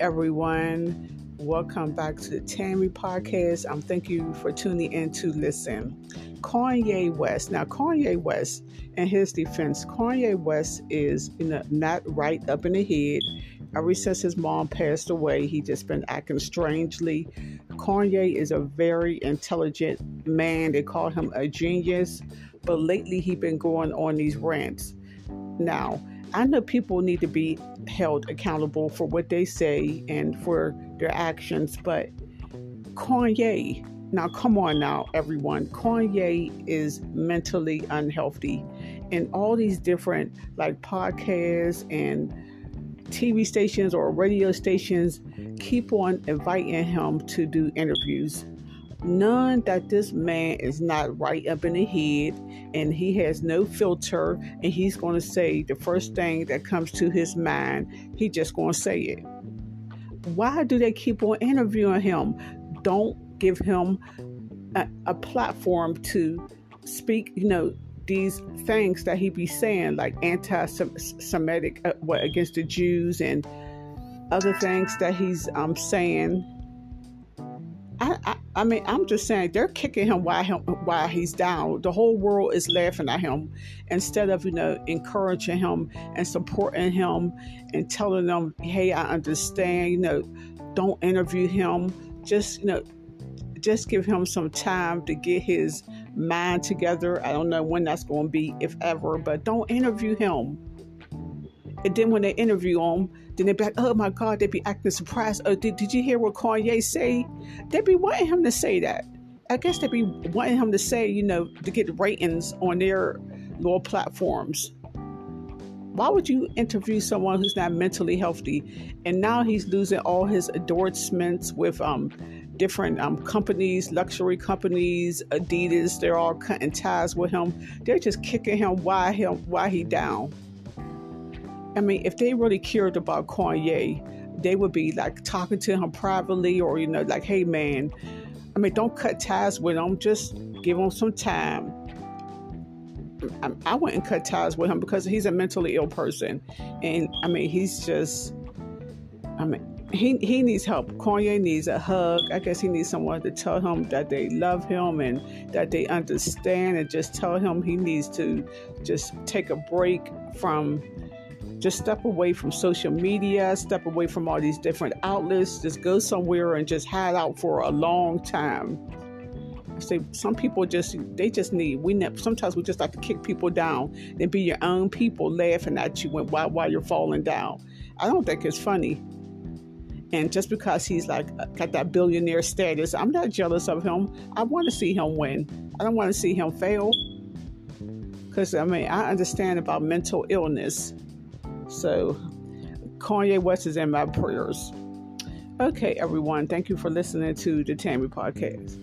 everyone. Welcome back to the Tammy Podcast. I'm thank you for tuning in to listen. Kanye West. Now, Kanye West, in his defense, Kanye West is you know not right up in the head. Ever since his mom passed away, he just been acting strangely. Kanye is a very intelligent man. They call him a genius, but lately he been going on these rants. Now, I know people need to be held accountable for what they say and for their actions, but Kanye, now come on now, everyone, Kanye is mentally unhealthy. And all these different like podcasts and TV stations or radio stations keep on inviting him to do interviews none that this man is not right up in the head and he has no filter and he's going to say the first thing that comes to his mind he just going to say it. Why do they keep on interviewing him? Don't give him a, a platform to speak you know these things that he be saying like anti-semitic uh, what against the jews and other things that he's um, saying I, I, I mean, I'm just saying they're kicking him while him while he's down. The whole world is laughing at him instead of you know encouraging him and supporting him and telling them, "Hey, I understand. You know, don't interview him. Just you know, just give him some time to get his mind together. I don't know when that's going to be, if ever, but don't interview him." And then when they interview him, then they'd be like, oh my God, they'd be acting surprised. Oh, did, did you hear what Kanye say? They'd be wanting him to say that. I guess they'd be wanting him to say, you know, to get ratings on their little platforms. Why would you interview someone who's not mentally healthy? And now he's losing all his endorsements with um, different um, companies, luxury companies, Adidas. They're all cutting ties with him. They're just kicking him why him why he down. I mean, if they really cared about Kanye, they would be like talking to him privately or, you know, like, hey, man, I mean, don't cut ties with him, just give him some time. I, I wouldn't cut ties with him because he's a mentally ill person. And I mean, he's just, I mean, he, he needs help. Kanye needs a hug. I guess he needs someone to tell him that they love him and that they understand and just tell him he needs to just take a break from just step away from social media, step away from all these different outlets, just go somewhere and just hide out for a long time. I say some people just they just need we ne- sometimes we just like to kick people down and be your own people laughing at you when, while while you're falling down. I don't think it's funny. And just because he's like uh, got that billionaire status, I'm not jealous of him. I want to see him win. I don't want to see him fail. Because I mean, I understand about mental illness so, Kanye West is in my prayers. Okay, everyone. Thank you for listening to the Tammy Podcast.